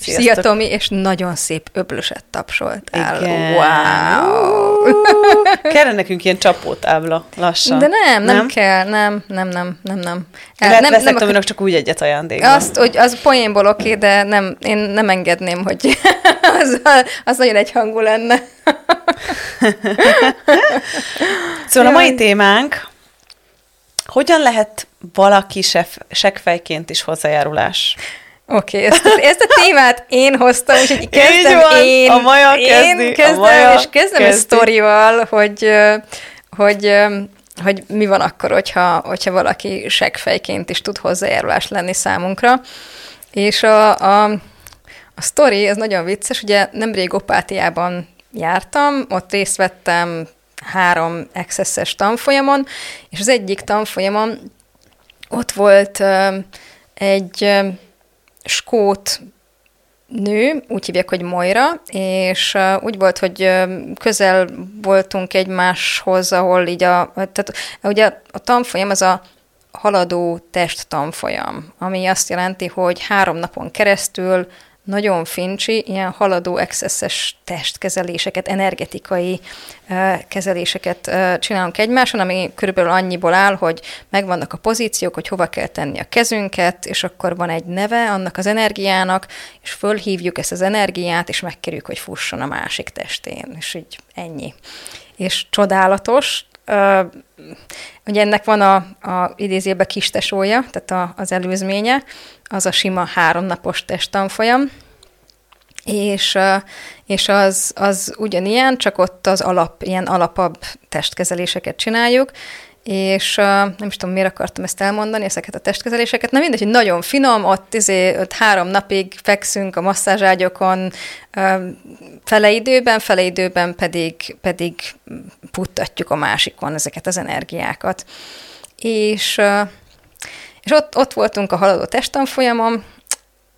Sziasztok. Szia Tomi, és nagyon szép öblöset tapsoltál. Igen. Wow! Kellene nekünk ilyen csapótábla lassan. De nem, nem, nem kell, nem, nem, nem, nem, nem. El- Lehet, nem, veszek akar- Tominak csak úgy egyet ajándékba. Azt, hogy az poénból oké, de nem, én nem engedném, hogy az, az nagyon egyhangú lenne. Szóval a mai Jaj. témánk, hogyan lehet valaki sef, seggfejként is hozzájárulás? Oké, okay, ezt, a- ezt a témát én hoztam, úgyhogy kezdem van, én. a Maja én kezdi, a kezdem, Maja és kezdem kezdi. a sztorival, hogy, hogy, hogy mi van akkor, hogyha, hogyha valaki seggfejként is tud hozzájárulás lenni számunkra. És a, a, a sztori, ez nagyon vicces, ugye nemrég Opátiában jártam, ott részt vettem három accesses tanfolyamon, és az egyik tanfolyamon ott volt egy skót nő, úgy hívják, hogy Moira, és úgy volt, hogy közel voltunk egymáshoz, ahol így a, tehát ugye a tanfolyam az a haladó test tanfolyam, ami azt jelenti, hogy három napon keresztül nagyon fincsi, ilyen haladó excesses testkezeléseket, energetikai kezeléseket csinálunk egymáson, ami körülbelül annyiból áll, hogy megvannak a pozíciók, hogy hova kell tenni a kezünket, és akkor van egy neve annak az energiának, és fölhívjuk ezt az energiát, és megkérjük, hogy fusson a másik testén, és így ennyi. És csodálatos, uh, ugye ennek van a, a kis tesója, tehát a, az előzménye, az a sima háromnapos testtanfolyam, és, ö, és az, az ugyanilyen, csak ott az alap, ilyen alapabb testkezeléseket csináljuk, és ö, nem is tudom, miért akartam ezt elmondani, ezeket a testkezeléseket, na mindegy, hogy nagyon finom, ott, izé, ott három napig fekszünk a masszázságyokon, ö, fele időben, fele időben pedig, pedig puttatjuk a másikon ezeket az energiákat. És, ö, és ott, ott voltunk a haladó testtanfolyamon,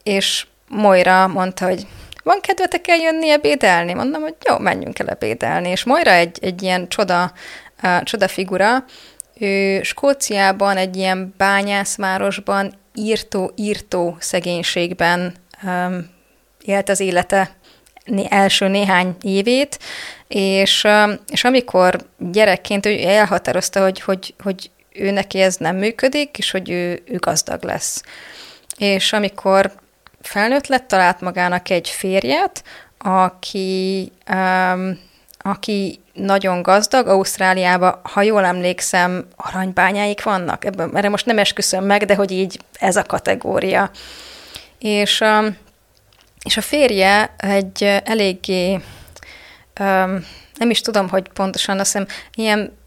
és Moira mondta, hogy van kedvetek eljönni ebédelni? Mondom, hogy jó, menjünk el ebédelni. És Moira egy, egy ilyen csoda, uh, csoda figura, ő Skóciában egy ilyen bányászvárosban írtó-írtó szegénységben um, élt az élete első néhány évét, és, és amikor gyerekként ő elhatározta, hogy, hogy, hogy ő neki ez nem működik, és hogy ő, ő gazdag lesz. És amikor felnőtt lett, talált magának egy férjet, aki, um, aki nagyon gazdag, Ausztráliában, ha jól emlékszem, aranybányáik vannak. Ebben, erre most nem esküszöm meg, de hogy így ez a kategória. És, um, és a férje egy eléggé, um, nem is tudom, hogy pontosan, azt hiszem, ilyen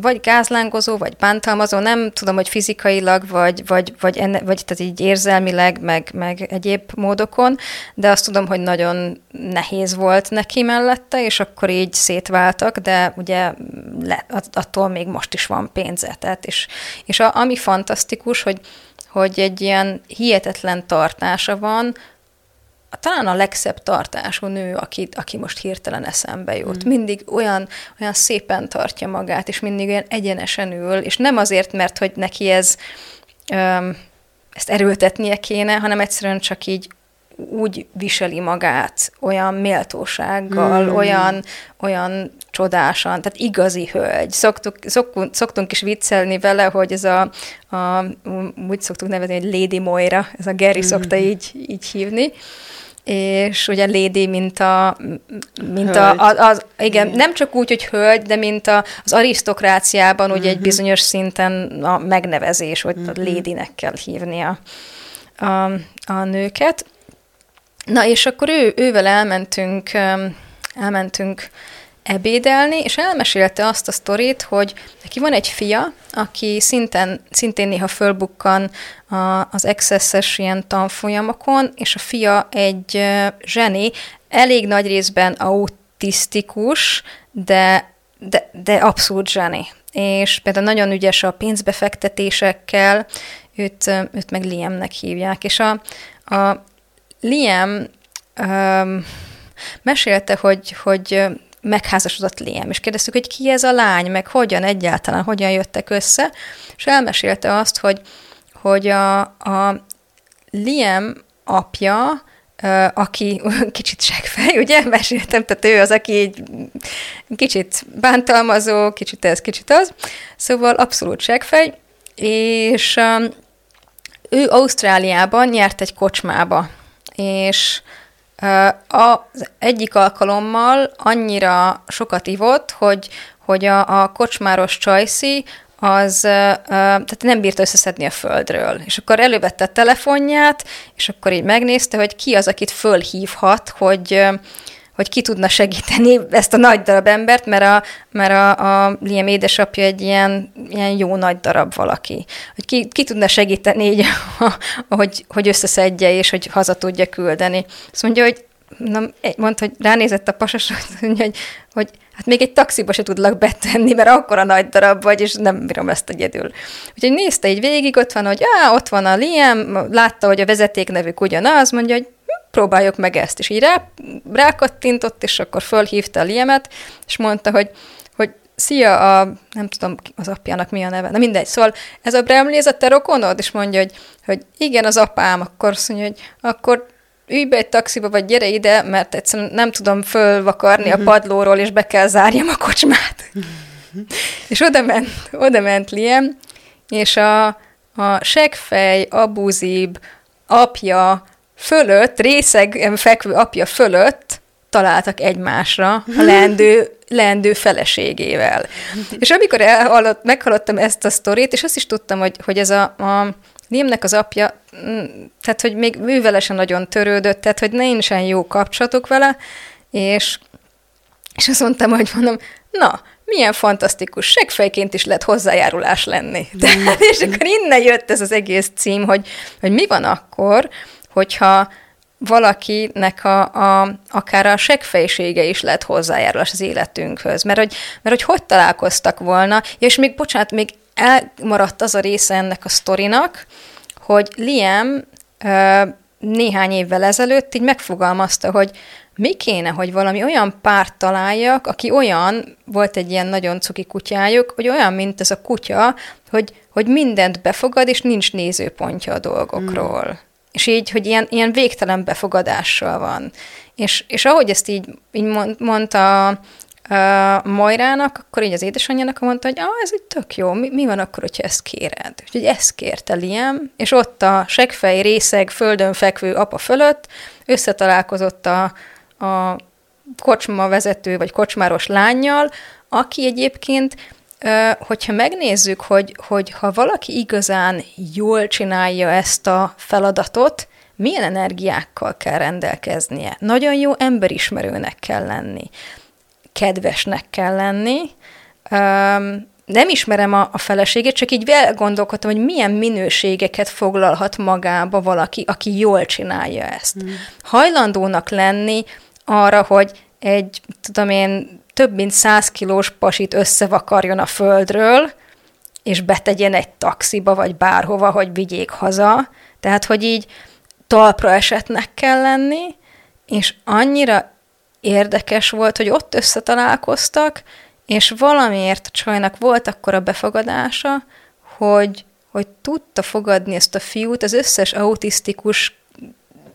vagy gázlángozó, vagy bántalmazó, nem tudom, hogy fizikailag, vagy, vagy, vagy, enne, vagy tehát így érzelmileg, meg, meg egyéb módokon, de azt tudom, hogy nagyon nehéz volt neki mellette, és akkor így szétváltak, de ugye le, att- attól még most is van pénze. Tehát és, és a, ami fantasztikus, hogy, hogy egy ilyen hihetetlen tartása van, talán a legszebb tartású nő, aki, aki most hirtelen eszembe jut. Mm. Mindig olyan, olyan szépen tartja magát, és mindig olyan egyenesen ül, és nem azért, mert hogy neki ez öm, ezt erőltetnie kéne, hanem egyszerűen csak így úgy viseli magát, olyan méltósággal, mm. olyan, olyan csodásan, tehát igazi hölgy. Szoktuk, szoktunk, szoktunk is viccelni vele, hogy ez a, a úgy szoktuk nevezni, hogy Lady Moira, ez a Gary mm. szokta így, így hívni és ugye Lady, mint a, mint a, Hölgy. az, az, igen, nem csak úgy, hogy hölgy, de mint a, az arisztokráciában ugye egy bizonyos szinten a megnevezés, hogy a Ladynek kell hívni a, a, a nőket. Na, és akkor ő, ővel elmentünk, öm, elmentünk ebédelni, és elmesélte azt a sztorit, hogy neki van egy fia, aki szinten, szintén néha fölbukkan a, az excesses ilyen tanfolyamokon, és a fia egy zseni, elég nagy részben autisztikus, de, de, de abszolút zseni. És például nagyon ügyes a pénzbefektetésekkel, őt, őt meg Liamnek hívják, és a, a Liam um, mesélte, hogy, hogy megházasodott Liam, és kérdeztük, hogy ki ez a lány, meg hogyan egyáltalán, hogyan jöttek össze, és elmesélte azt, hogy, hogy a, a Liam apja, aki kicsit segfej, ugye, meséltem, tehát ő az, aki egy kicsit bántalmazó, kicsit ez, kicsit az, szóval abszolút segfej, és ő Ausztráliában nyert egy kocsmába, és az egyik alkalommal annyira sokat ivott, hogy, hogy a, a kocsmáros Csajci az tehát nem bírta összeszedni a földről. És akkor elővette a telefonját, és akkor így megnézte, hogy ki az, akit fölhívhat, hogy, hogy ki tudna segíteni ezt a nagy darab embert, mert a, mert a, a Liam édesapja egy ilyen, ilyen jó nagy darab valaki. Hogy ki, ki tudna segíteni így, hogy, hogy összeszedje, és hogy haza tudja küldeni. Azt mondja, hogy na, mondta, hogy ránézett a pasas, mondja, hogy, hogy hát még egy taxiba se tudlak betenni, mert akkor a nagy darab vagy, és nem bírom ezt egyedül. Úgyhogy nézte így végig, ott van, hogy á, ott van a Liam, látta, hogy a vezetéknevük ugyanaz, mondja, hogy próbáljuk meg ezt. És így rá, rákattintott, és akkor fölhívta a Liemet, és mondta, hogy, hogy szia, a, nem tudom az apjának mi a neve, na mindegy, szóval ez a Bramley, ez a te rokonod? És mondja, hogy, hogy igen, az apám, akkor azt mondja, hogy akkor ülj be egy taxiba, vagy gyere ide, mert egyszerűen nem tudom fölvakarni a mhm. padlóról, és be kell zárjam a kocsmát. és oda ment, oda ment Liam, és a, a segfej, abúzíb, apja fölött, részeg fekvő apja fölött találtak egymásra a leendő, leendő feleségével. És amikor elhallott, meghallottam ezt a sztorit, és azt is tudtam, hogy, hogy ez a, a Liamnek az apja, mm, tehát hogy még sem nagyon törődött, tehát hogy nincsen jó kapcsolatok vele, és, és azt mondtam, hogy mondom, na, milyen fantasztikus, segfejként is lehet hozzájárulás lenni. Tehát, és akkor innen jött ez az egész cím, hogy, hogy mi van akkor, hogyha valakinek a, a, akár a segfejsége is lett hozzájárulás az életünkhöz. Mert hogy, mert hogy hogy találkoztak volna, és még, bocsánat, még elmaradt az a része ennek a sztorinak, hogy Liam néhány évvel ezelőtt így megfogalmazta, hogy mi kéne, hogy valami olyan párt találjak, aki olyan, volt egy ilyen nagyon cuki kutyájuk, hogy olyan, mint ez a kutya, hogy, hogy mindent befogad, és nincs nézőpontja a dolgokról. Hmm. És így, hogy ilyen, ilyen végtelen befogadással van. És, és ahogy ezt így, így mondta uh, Majrának, akkor így az édesanyjának mondta, hogy ah, ez egy tök jó, mi, mi van akkor, hogyha ezt kéred? Úgyhogy ezt kérte Liam, és ott a segfej részeg, földön fekvő apa fölött összetalálkozott a, a kocsma vezető, vagy kocsmáros lányjal, aki egyébként hogyha megnézzük, hogy, hogy ha valaki igazán jól csinálja ezt a feladatot, milyen energiákkal kell rendelkeznie. Nagyon jó emberismerőnek kell lenni, kedvesnek kell lenni, nem ismerem a, a feleségét, csak így gondolkodtam, hogy milyen minőségeket foglalhat magába valaki, aki jól csinálja ezt. Mm. Hajlandónak lenni arra, hogy egy, tudom én, több mint száz kilós pasit összevakarjon a földről, és betegyen egy taxiba, vagy bárhova, hogy vigyék haza. Tehát, hogy így talpra esetnek kell lenni, és annyira érdekes volt, hogy ott összetalálkoztak, és valamiért csajnak volt akkor a befogadása, hogy, hogy tudta fogadni ezt a fiút az összes autisztikus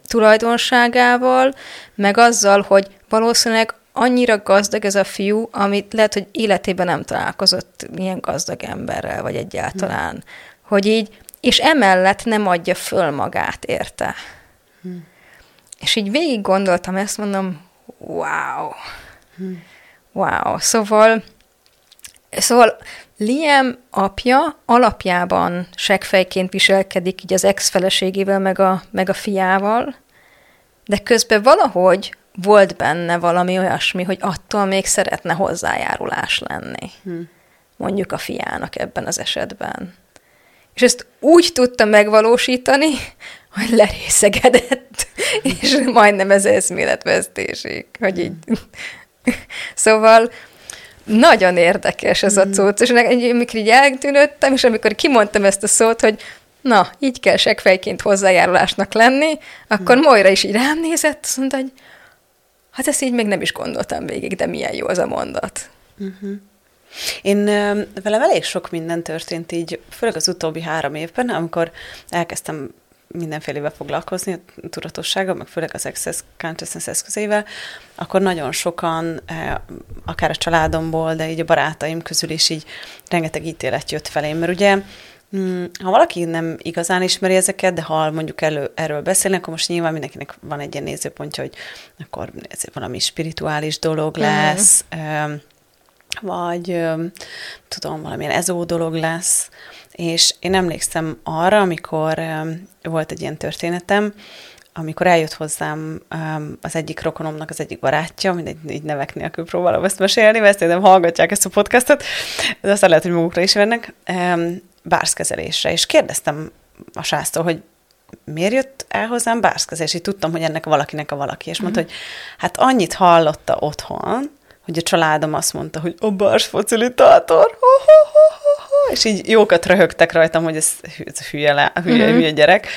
tulajdonságával, meg azzal, hogy valószínűleg annyira gazdag ez a fiú, amit lehet, hogy életében nem találkozott ilyen gazdag emberrel, vagy egyáltalán. Hmm. Hogy így, és emellett nem adja föl magát, érte. Hmm. És így végig gondoltam, ezt mondom, wow. Hmm. Wow. Szóval, szóval Liam apja alapjában segfejként viselkedik így az ex-feleségével, meg a, meg a fiával, de közben valahogy volt benne valami olyasmi, hogy attól még szeretne hozzájárulás lenni. Hmm. Mondjuk a fiának ebben az esetben. És ezt úgy tudta megvalósítani, hogy lerészegedett, és majdnem ez eszméletvesztésig, hogy így. szóval nagyon érdekes ez a mm. cucc, és amikor így eltűnöttem, és amikor kimondtam ezt a szót, hogy na, így kell segfejként hozzájárulásnak lenni, akkor mm. Moira is így rám nézett, azt mondta, hogy hát ezt így még nem is gondoltam végig, de milyen jó az a mondat. Mm-hmm. Én velem elég sok minden történt így, főleg az utóbbi három évben, amikor elkezdtem mindenfélevel foglalkozni, a tudatossággal, meg főleg az Access Consciousness eszközével, akkor nagyon sokan, eh, akár a családomból, de így a barátaim közül is így rengeteg ítélet jött felém, mert ugye ha valaki nem igazán ismeri ezeket, de ha mondjuk elő, erről beszélnek, akkor most nyilván mindenkinek van egy ilyen nézőpontja, hogy akkor ez valami spirituális dolog mhm. lesz, mm. vagy tudom, valamilyen ezó dolog lesz, és én emlékszem arra, amikor volt egy ilyen történetem, amikor eljött hozzám az egyik rokonomnak az egyik barátja, mindegy, így nevek nélkül próbálom ezt mesélni, mert nem hallgatják ezt a podcastot, de aztán lehet, hogy magukra is vennek, um, bárszkezelésre, és kérdeztem a sásztól, hogy miért jött el hozzám bárszkezelés, és tudtam, hogy ennek valakinek a valaki, és mondta, uh-huh. hogy hát annyit hallotta otthon, hogy a családom azt mondta, hogy a bárs facilitátor, ho, ho, ho, és így jókat röhögtek rajtam, hogy ez, ez hülye, le, hülye, mm-hmm. hülye gyerek.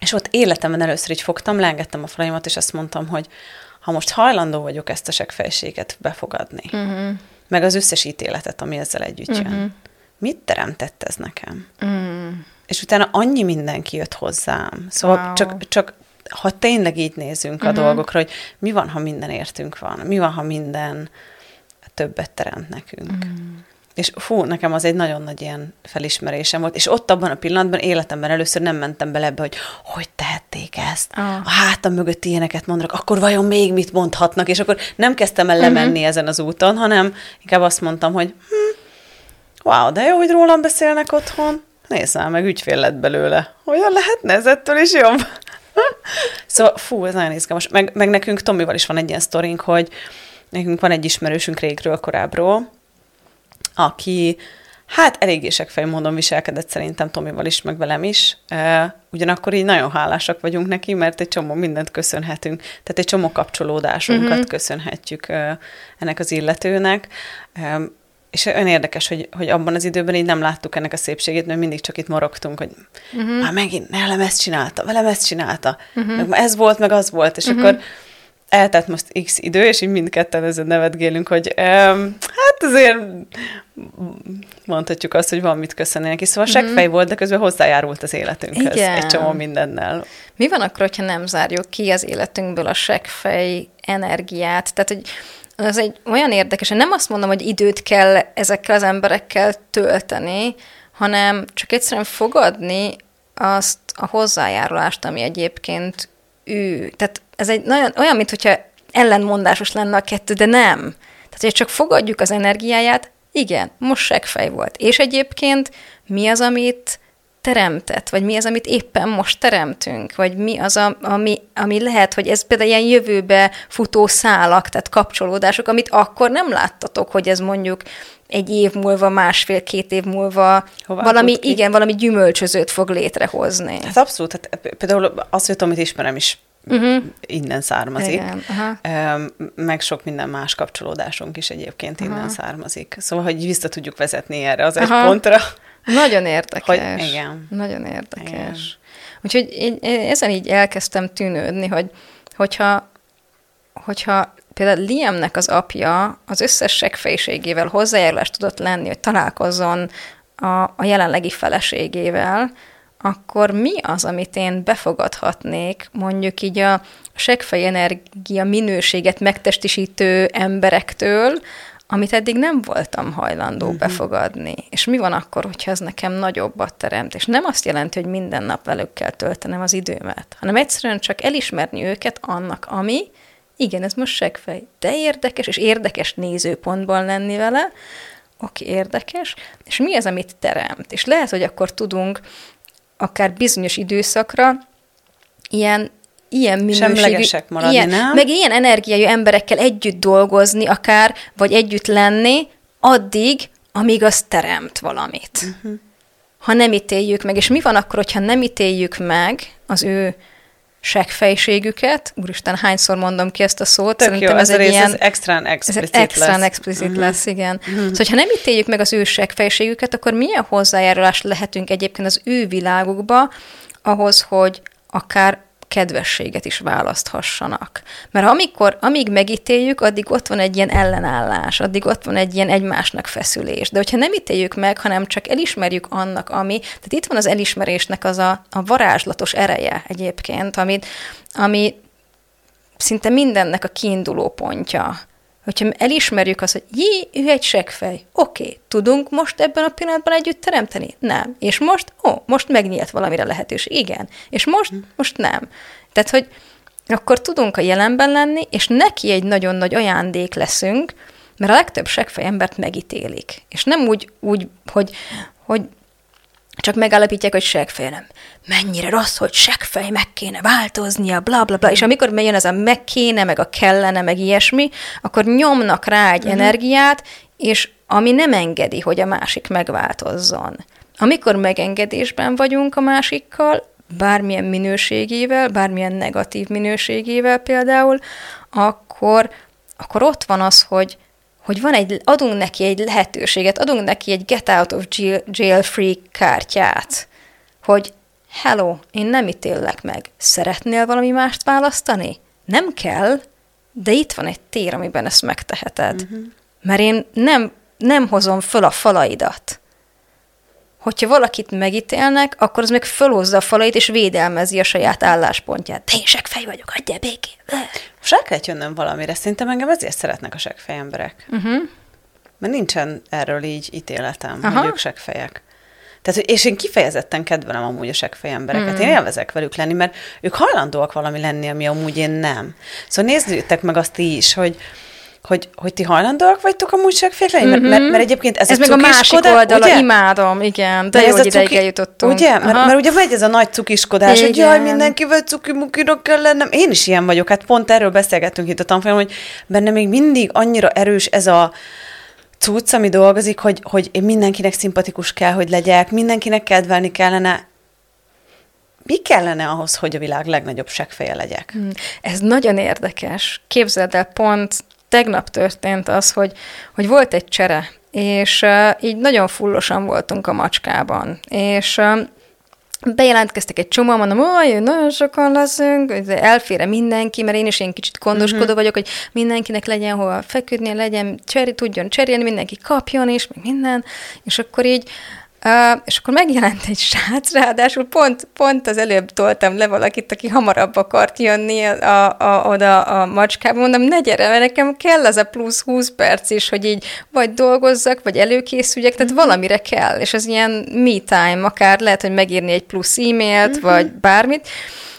És ott életemben először így fogtam, leengedtem a falaimat, és azt mondtam, hogy ha most hajlandó vagyok ezt a segfejséget befogadni, mm-hmm. meg az összes ítéletet, ami ezzel együtt jön, mm-hmm. Mit teremtett ez nekem? Mm. És utána annyi mindenki jött hozzám. Szóval wow. csak, csak ha tényleg így nézünk mm-hmm. a dolgokra, hogy mi van, ha minden értünk van, mi van, ha minden többet teremt nekünk. Mm. És fú, nekem az egy nagyon nagy ilyen felismerésem volt, és ott abban a pillanatban életemben először nem mentem bele ebbe, hogy hogy tehették ezt, ah. a hátam mögött ilyeneket mondanak, akkor vajon még mit mondhatnak, és akkor nem kezdtem el lemenni uh-huh. ezen az úton, hanem inkább azt mondtam, hogy hm, wow, de jó, hogy rólam beszélnek otthon, nézd már, meg ügyfél lett belőle. Olyan lehetne ez ettől is jobb? szóval fú, ez nagyon izgalmas. Meg, meg nekünk Tomival is van egy ilyen sztorink, hogy nekünk van egy ismerősünk régről, korábbról, aki hát eléggé segfej módon viselkedett szerintem Tomival is, meg velem is. Ugyanakkor így nagyon hálásak vagyunk neki, mert egy csomó mindent köszönhetünk. Tehát egy csomó kapcsolódásunkat uh-huh. köszönhetjük ennek az illetőnek. És olyan érdekes, hogy, hogy abban az időben így nem láttuk ennek a szépségét, mert mindig csak itt morogtunk, hogy uh-huh. már megint velem ezt csinálta, velem ezt csinálta, uh-huh. meg ez volt, meg az volt, és uh-huh. akkor eltelt most x idő, és így mindketten ezen nevetgélünk, hogy um, hát azért mondhatjuk azt, hogy van mit köszönni neki. Szóval mm-hmm. seggfej volt, de közben hozzájárult az életünkhöz Igen. egy csomó mindennel. Mi van akkor, hogyha nem zárjuk ki az életünkből a seggfej energiát? Tehát, hogy az egy olyan érdekes, hogy nem azt mondom, hogy időt kell ezekkel az emberekkel tölteni, hanem csak egyszerűen fogadni azt a hozzájárulást, ami egyébként ő. Tehát ez egy nagyon, olyan, mintha ellenmondásos lenne a kettő, de nem. Tehát, hogy csak fogadjuk az energiáját, igen, most segfej volt. És egyébként mi az, amit teremtett, vagy mi az, amit éppen most teremtünk, vagy mi az, a, ami, ami lehet, hogy ez például ilyen jövőbe futó szálak, tehát kapcsolódások, amit akkor nem láttatok, hogy ez mondjuk egy év múlva, másfél-két év múlva Hová valami, igen, valami gyümölcsözőt fog létrehozni. Hát abszolút, hát például azt, hogy amit ismerem is uh-huh. innen származik. Igen, uh-huh. Meg sok minden más kapcsolódásunk is egyébként uh-huh. innen származik. Szóval, hogy vissza tudjuk vezetni erre az uh-huh. egy pontra. Nagyon érdekes. Hogy, igen. Nagyon érdekes. Igen. Úgyhogy én, én ezen így elkezdtem tűnődni, hogy hogyha, hogyha például Liamnek az apja az összes segfejségével hozzájárulást tudott lenni, hogy találkozzon a, a jelenlegi feleségével, akkor mi az, amit én befogadhatnék mondjuk így a segfej energia minőséget megtestisítő emberektől, amit eddig nem voltam hajlandó uh-huh. befogadni. És mi van akkor, hogyha ez nekem nagyobbat teremt? És nem azt jelenti, hogy minden nap velük kell töltenem az időmet, hanem egyszerűen csak elismerni őket annak, ami, igen, ez most segfej, de érdekes, és érdekes nézőpontban lenni vele, oké, érdekes, és mi az, amit teremt? És lehet, hogy akkor tudunk akár bizonyos időszakra ilyen ilyen minőségű, Semlegesek maradni, ilyen, nem? meg ilyen energiájú emberekkel együtt dolgozni akár, vagy együtt lenni, addig, amíg az teremt valamit. Uh-huh. Ha nem ítéljük meg, és mi van akkor, hogyha nem ítéljük meg az ő segfejségüket, úristen, hányszor mondom ki ezt a szót, Tök szerintem jó, ez, ez, egy ilyen... ez extrán explicit ez extrán lesz. explicit uh-huh. lesz, igen. Uh-huh. Szóval, ha nem ítéljük meg az ő segfejségüket, akkor milyen hozzájárulást lehetünk egyébként az ő világukba, ahhoz, hogy akár kedvességet is választhassanak. Mert amikor, amíg megítéljük, addig ott van egy ilyen ellenállás, addig ott van egy ilyen egymásnak feszülés. De hogyha nem ítéljük meg, hanem csak elismerjük annak, ami, tehát itt van az elismerésnek az a, a varázslatos ereje egyébként, amit, ami szinte mindennek a kiinduló pontja. Hogyha elismerjük azt, hogy jé, ő egy seggfej, oké, okay, tudunk most ebben a pillanatban együtt teremteni? Nem. És most, ó, most megnyílt valamire lehetőség. Igen. És most, most nem. Tehát, hogy akkor tudunk a jelenben lenni, és neki egy nagyon nagy ajándék leszünk, mert a legtöbb seggfej embert megítélik. És nem úgy, úgy hogy, hogy csak megállapítják, hogy seggfej nem. Mennyire rossz, hogy seggfej, meg kéne változnia, bla, bla, bla. És amikor megjön ez a meg kéne, meg a kellene, meg ilyesmi, akkor nyomnak rá egy uh-huh. energiát, és ami nem engedi, hogy a másik megváltozzon. Amikor megengedésben vagyunk a másikkal, bármilyen minőségével, bármilyen negatív minőségével például, akkor, akkor ott van az, hogy, hogy van egy, adunk neki egy lehetőséget, adunk neki egy get out of jail, jail free kártyát, hogy hello, én nem ítélek meg. Szeretnél valami mást választani? Nem kell, de itt van egy tér, amiben ezt megteheted. Uh-huh. Mert én nem, nem hozom föl a falaidat. Hogyha valakit megítélnek, akkor az meg fölhozza a falait, és védelmezi a saját álláspontját. De én fej vagyok, adjál békén. Most kellett jönnöm valamire. Szerintem engem ezért szeretnek a seggfej emberek. Uh-huh. Mert nincsen erről így ítéletem, Aha. hogy ők seggfejek. Tehát, és én kifejezetten kedvelem amúgy a seggfej embereket. Mm. Én élvezek velük lenni, mert ők hajlandóak valami lenni, ami amúgy én nem. Szóval nézzétek meg azt is, hogy hogy, hogy ti hajlandóak vagytok amúgy seggfejek lenni? Mm-hmm. Mert, mert egyébként ez, ez a meg a másik oldala, ugye? imádom, igen. De, de jó, hogy ideig cuki, eljutottunk. Ugye? Mert, mert ugye megy ez a nagy cukiskodás, igen. hogy jaj, mindenkivel cukimukinak kell lennem. Én is ilyen vagyok, hát pont erről beszélgettünk itt a tanfolyamon, hogy benne még mindig annyira erős ez a cucc, ami dolgozik, hogy, hogy én mindenkinek szimpatikus kell, hogy legyek, mindenkinek kedvelni kellene. Mi kellene ahhoz, hogy a világ legnagyobb seggfeje legyek? Ez nagyon érdekes. Képzeld el, pont tegnap történt az, hogy, hogy volt egy csere, és így nagyon fullosan voltunk a macskában, és bejelentkeztek egy csomó, mondom, hogy nagyon sokan leszünk, elfére mindenki, mert én is én kicsit gondoskodó uh-huh. vagyok, hogy mindenkinek legyen hova feküdni, legyen cseri, tudjon cserélni, mindenki kapjon is, meg minden, és akkor így Uh, és akkor megjelent egy srác, ráadásul pont, pont az előbb toltam le valakit, aki hamarabb akart jönni a, a, oda a macskába. Mondom, ne gyere, mert nekem kell az a plusz 20 perc is, hogy így vagy dolgozzak, vagy előkészüljek, tehát uh-huh. valamire kell. És az ilyen me time, akár lehet, hogy megírni egy plusz e-mailt, uh-huh. vagy bármit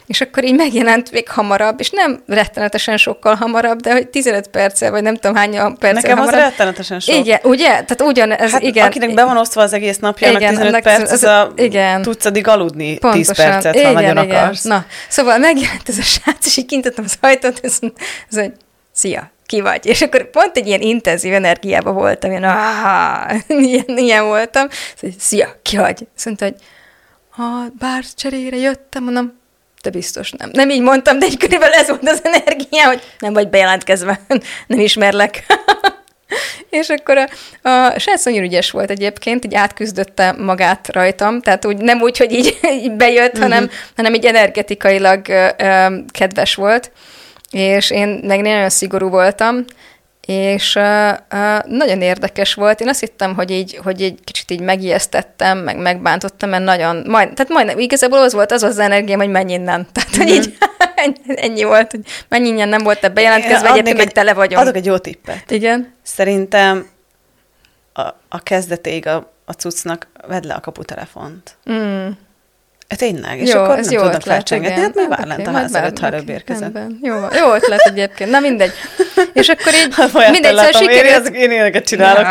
és akkor így megjelent még hamarabb, és nem rettenetesen sokkal hamarabb, de hogy 15 perccel, vagy nem tudom hány perccel Nekem hamarabb. az rettenetesen sok. Igen, ugye? Tehát ugyan, ez hát igen. akinek be van osztva az egész napjának igen, 15 perc, az, a, igen. tudsz addig aludni Pontosan. 10 percet, igen, ha nagyon igen. akarsz. Na, szóval megjelent ez a srác, és így kintettem az ajtót, és az, hogy szia, ki vagy. És akkor pont egy ilyen intenzív energiába voltam, ilyen, ah, ilyen, ilyen voltam. Szóval, szia, ki vagy? Azt mondta, hogy ha bár cserére jöttem, mondom, de biztos nem. Nem így mondtam, de egy körülbelül ez volt az energia, hogy nem vagy bejelentkezve, nem ismerlek. és akkor a, a srác nagyon ügyes volt egyébként, így átküzdötte magát rajtam, tehát úgy, nem úgy, hogy így, így bejött, uh-huh. hanem, hanem így energetikailag ö, ö, kedves volt, és én meg nagyon szigorú voltam, és uh, uh, nagyon érdekes volt. Én azt hittem, hogy így, hogy egy kicsit így megijesztettem, meg megbántottam, mert nagyon, majd, tehát majdnem, igazából az volt az az energiám, hogy menj innen. Tehát, hogy így ennyi volt, hogy menj innen, nem volt ebbe jelentkezve, egyébként meg tele vagyok. Adok egy jó tippet. Igen. Szerintem a, a kezdetéig a, a cuccnak vedd le a kaputelefont. Mm. Tényleg, és jó, akkor nem tudnak felcsengetni. Hát mi vár lent a ház előtt, ha előbb érkezett. Jó, jó ötlet egyébként. Na mindegy. És akkor így mindegy, szóval sikerült. én ilyeneket csinálok.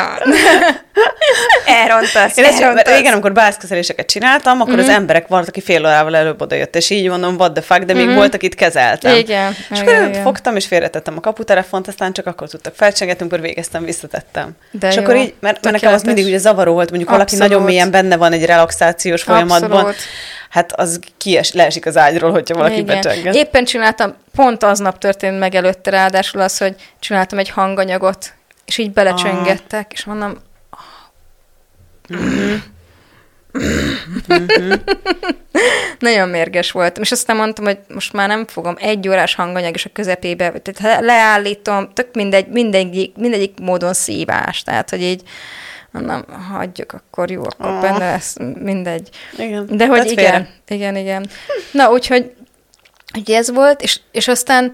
Elrontasz, Én ezt, elrontasz. régen, amikor bászkezeléseket csináltam, akkor Mhm. az emberek volt, aki fél órával előbb odajött, és így mondom, what the fuck, de még volt, akit kezeltem. Igen, És igen, akkor igen. fogtam, és félretettem a kaputelefont, aztán csak akkor tudtak felcsengetni, amikor végeztem, visszatettem. De és jó, akkor így, mert, mert nekem az mindig ugye zavaró volt, mondjuk valaki Abszolút. nagyon mélyen benne van egy relaxációs folyamatban, Abszolút. hát az kies, leesik az ágyról, hogyha valaki Igen. becsenget. Éppen csináltam, pont aznap történt meg előtte ráadásul az, hogy csináltam egy hanganyagot, és így belecsöngettek, és mondom, Nagyon mérges voltam, és aztán mondtam, hogy most már nem fogom egy órás hanganyag és a közepébe, tehát leállítom, tök mindegy, mindegyik, mindegyik módon szívás, tehát, hogy így mondom, hagyjuk, akkor jó, akkor Ah. benne lesz, mindegy. Igen. De hogy igen, félre. igen, igen. Na, úgyhogy hogy ez volt, és, és aztán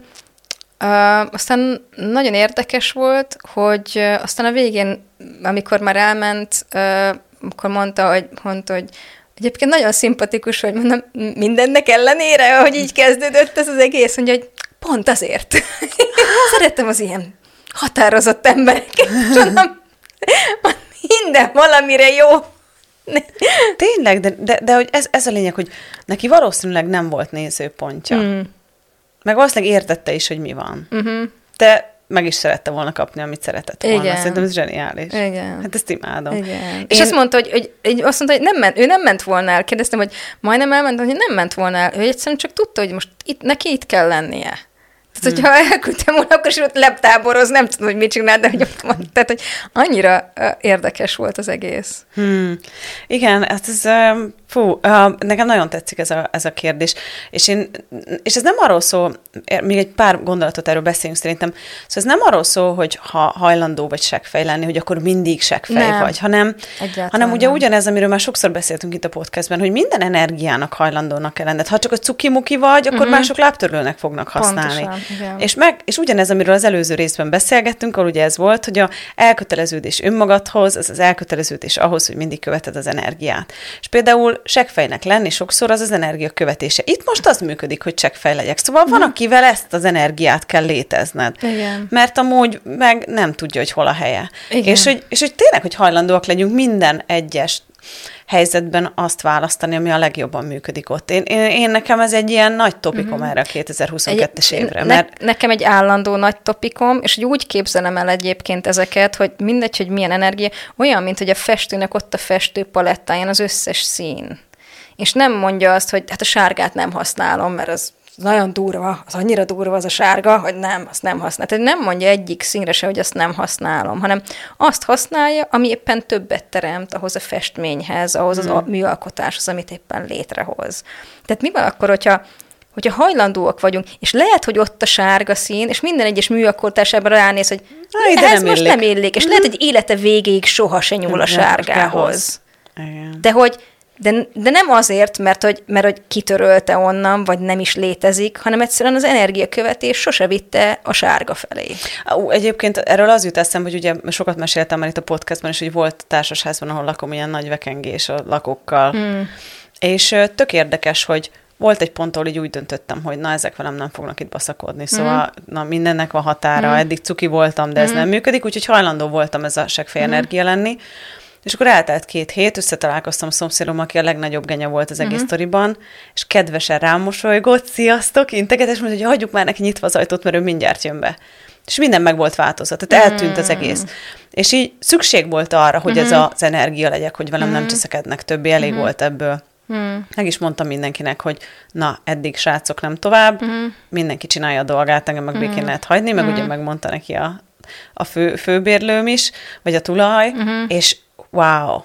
uh, aztán nagyon érdekes volt, hogy uh, aztán a végén, amikor már elment, uh, akkor mondta, hogy, mondta, hogy egyébként nagyon szimpatikus, hogy mondom, mindennek ellenére, hogy így kezdődött ez az egész, mondja, hogy pont azért. Szeretem az ilyen határozott embereket. Mondom, minden valamire jó. Tényleg, de, de, de hogy ez, ez a lényeg, hogy neki valószínűleg nem volt nézőpontja. Mm. Meg valószínűleg értette is, hogy mi van. Uh-huh. De meg is szerette volna kapni, amit szeretett volna. Igen. Szerintem ez zseniális. Igen. Hát ezt imádom. Igen. És Én- azt mondta, hogy, hogy, hogy, azt mondta, hogy nem ment, ő nem ment volna el. Kérdeztem, hogy majdnem elment, hogy nem ment volna el. Ő egyszerűen csak tudta, hogy most itt, neki itt kell lennie. Tehát, hogyha elküldtem volna, akkor is ott leptáboroz, nem tudom, hogy mit csinál, de hogy ott van. Tehát, hogy annyira érdekes volt az egész. Hmm. Igen, hát ez, fú, nekem nagyon tetszik ez a, ez a kérdés, és, én, és ez nem arról szól, er- még egy pár gondolatot erről beszélünk szerintem, szóval ez nem arról szól, hogy ha hajlandó vagy seggfej lenni, hogy akkor mindig seggfej Nem. vagy, hanem, Egyáltalán hanem ugye nem. ugyanez, amiről már sokszor beszéltünk itt a podcastben, hogy minden energiának hajlandónak kell lenned. Ha csak a cukimuki vagy, akkor uh-huh. mások lábtörlőnek fognak használni. Pontosan, igen. És, meg, és ugyanez, amiről az előző részben beszélgettünk, ahol ugye ez volt, hogy a elköteleződés önmagadhoz, ez az elköteleződés ahhoz, hogy mindig követed az energiát. És például seggfejnek lenni sokszor az az energia követése. Itt most az működik, hogy seggfej legyek. Szóval van, akivel ezt az energiát kell létezned. Igen. Mert amúgy meg nem tudja, hogy hol a helye. Igen. És hogy, és hogy tényleg, hogy hajlandóak legyünk minden egyes helyzetben azt választani, ami a legjobban működik ott. Én, én, én nekem ez egy ilyen nagy topikom uh-huh. erre a 2022-es évre, ne, mert Nekem egy állandó nagy topikom, és úgy képzelem el egyébként ezeket, hogy mindegy, hogy milyen energia, olyan, mint hogy a festőnek ott a festő palettáján az összes szín. És nem mondja azt, hogy hát a sárgát nem használom, mert az nagyon durva, az annyira durva az a sárga, hogy nem, azt nem használ. Tehát nem mondja egyik színre se, hogy azt nem használom, hanem azt használja, ami éppen többet teremt ahhoz a festményhez, ahhoz az a műalkotáshoz, amit éppen létrehoz. Tehát mi van akkor, hogyha hogyha hajlandóak vagyunk, és lehet, hogy ott a sárga szín, és minden egyes műalkotásában ránéz, hogy ide ez nem most illik. nem illik, és lehet, hogy élete végéig soha se nyúl a sárgához. De hogy de, de nem azért, mert hogy, mert hogy kitörölte onnan, vagy nem is létezik, hanem egyszerűen az energiakövetés sose vitte a sárga felé. Ú, egyébként erről az jut eszembe, hogy ugye sokat meséltem már itt a podcastban is, hogy volt társasházban, ahol lakom, ilyen nagy vekengés a lakókkal. Hmm. És tök érdekes, hogy volt egy pont, ahol így úgy döntöttem, hogy na, ezek velem nem fognak itt baszakodni. Szóval, mm. na, mindennek van határa, mm. eddig cuki voltam, de ez mm. nem működik, úgyhogy hajlandó voltam ez a seggfej mm. energia lenni. És akkor eltelt két hét, összetalálkoztam a szomszédom, aki a legnagyobb genya volt az egész uh-huh. sztoriban, és kedvesen rám mosolygott, sziasztok, integetes, mondta, hogy hagyjuk már neki nyitva az ajtót, mert ő mindjárt jön be. És minden meg volt változat, tehát eltűnt az egész. És így szükség volt arra, hogy uh-huh. ez az energia legyek, hogy velem uh-huh. nem cseszekednek többé, elég uh-huh. volt ebből. Hmm. Meg is mondtam mindenkinek, hogy na, eddig srácok nem tovább, hmm. mindenki csinálja a dolgát, engem meg hmm. békén lehet hagyni, meg hmm. ugye megmondta neki a, a fő, főbérlőm is, vagy a tulaj, hmm. és wow,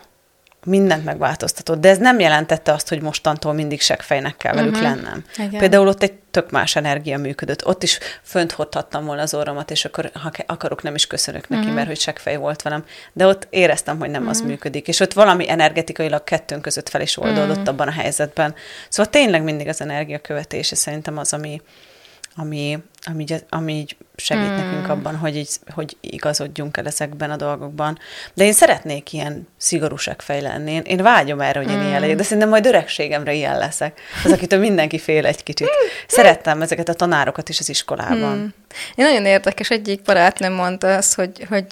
mindent megváltoztatott. De ez nem jelentette azt, hogy mostantól mindig seggfejnek kell velük uh-huh. lennem. Igen. Például ott egy tök más energia működött. Ott is fönt hordhattam volna az orromat, és akkor, ha akarok, nem is köszönök neki, uh-huh. mert hogy seggfej volt velem. De ott éreztem, hogy nem uh-huh. az működik. És ott valami energetikailag kettőnk között fel is oldódott uh-huh. abban a helyzetben. Szóval tényleg mindig az energia követése szerintem az, ami, ami, ami, így- ami így segít Hmm. mm. nekünk abban, hogy, így, hogy igazodjunk el ezekben a dolgokban. De én szeretnék ilyen szigorúság fej lenni. Én, én vágyom erre, hogy én Hmm. ilyen legyek, de szerintem majd öregségemre ilyen leszek. Az, akitől mindenki fél egy kicsit. Szerettem ezeket a tanárokat is az iskolában. Hmm. Én nagyon érdekes, egyik barátnőm mondta azt, hogy, hogy,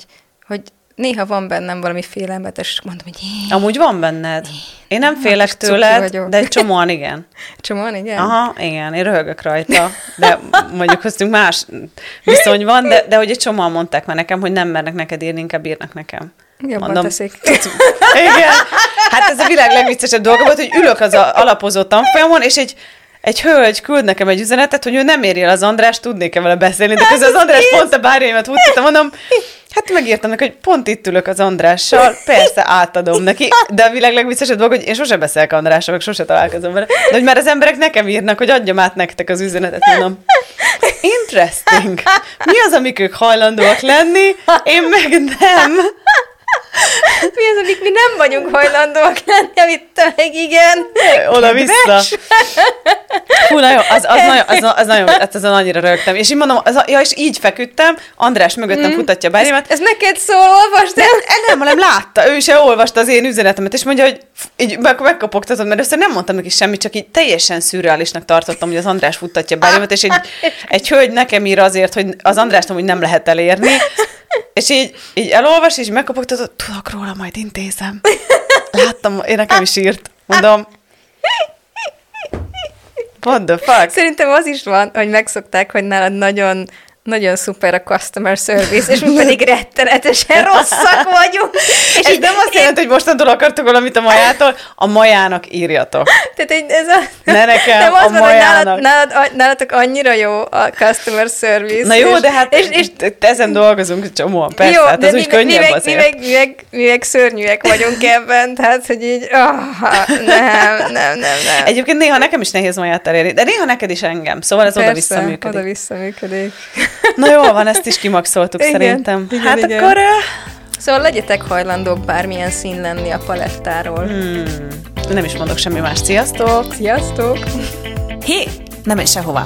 hogy néha van bennem valami félelmetes, és mondom, hogy jé, Amúgy van benned. Én nem kis félek tőled, de egy csomóan igen. csomóan, igen? Aha, igen, én röhögök rajta, de mondjuk köztünk más viszony van, de, de hogy egy csomóan mondták már nekem, hogy nem mernek neked írni, inkább írnak nekem. Jobban Mondom, teszik. Igen. Hát ez a világ legviccesebb dolga volt, hogy ülök az alapozó tanfolyamon, és egy, egy hölgy küld nekem egy üzenetet, hogy ő nem éri el az András, tudnék-e vele beszélni, de közben az András pont a bárjaimat húzta, mondom, hát megírtam neki, hogy pont itt ülök az Andrással, persze átadom neki, de a világ legviccesebb dolga, hogy én sose beszélek Andrással, meg sose találkozom vele, de hogy már az emberek nekem írnak, hogy adjam át nektek az üzenetet, mondom, interesting. Mi az, amik ők hajlandóak lenni, én meg nem. Mi az, amik mi nem vagyunk hajlandóak lenni, amit te meg igen. Oda-vissza. Hú, na jó, az, az, nagyon, az, az nagyon, hát azon annyira rögtem. És így mondom, az, ja, és így feküdtem, András mögöttem mm. futatja a bárjaimat, Ez neked szól, olvasd el. nem, nem, hanem látta, ő se olvasta az én üzenetemet, és mondja, hogy így meg, megkopogtatom, mert össze nem mondtam neki semmit, csak így teljesen szürreálisnak tartottam, hogy az András futtatja a bárjaimat, és egy, egy hölgy nekem ír azért, hogy az Andrást hogy nem lehet elérni, és így, így elolvas, és megkopogtatott, tudok róla, majd intézem. Láttam, én nekem is írt. Mondom, what the fuck? Szerintem az is van, hogy megszokták, hogy nálad nagyon nagyon szuper a customer service, és mi pedig rettenetesen rosszak vagyunk. És Ez nem azt jelenti, hogy mostantól akartok valamit a majától, a majának írjatok. Tehát ez a, Ne nekem, nem az a van, hogy nálad, majának. nálad, nálatok annyira jó a customer service. Na jó, és, de hát És, és ezen dolgozunk csomóan, persze, jó, hát az mi, úgy mi, mi, könnyebb meg, mi, azért. meg, mi, meg, mi meg szörnyűek vagyunk ebben, tehát, hogy így, oh, nem, nem, nem, nem. Egyébként néha nekem is nehéz maját elérni, de néha neked is engem, szóval ez oda-vissza működik. oda-vissza működik. Na jó van, ezt is kimaxoltuk Igen, szerintem. igen, hát igen. akkor... Szóval legyetek hajlandók bármilyen szín lenni a palettáról. Hmm, nem is mondok semmi más. Sziasztok! Sziasztok! Hé, nem menj sehová!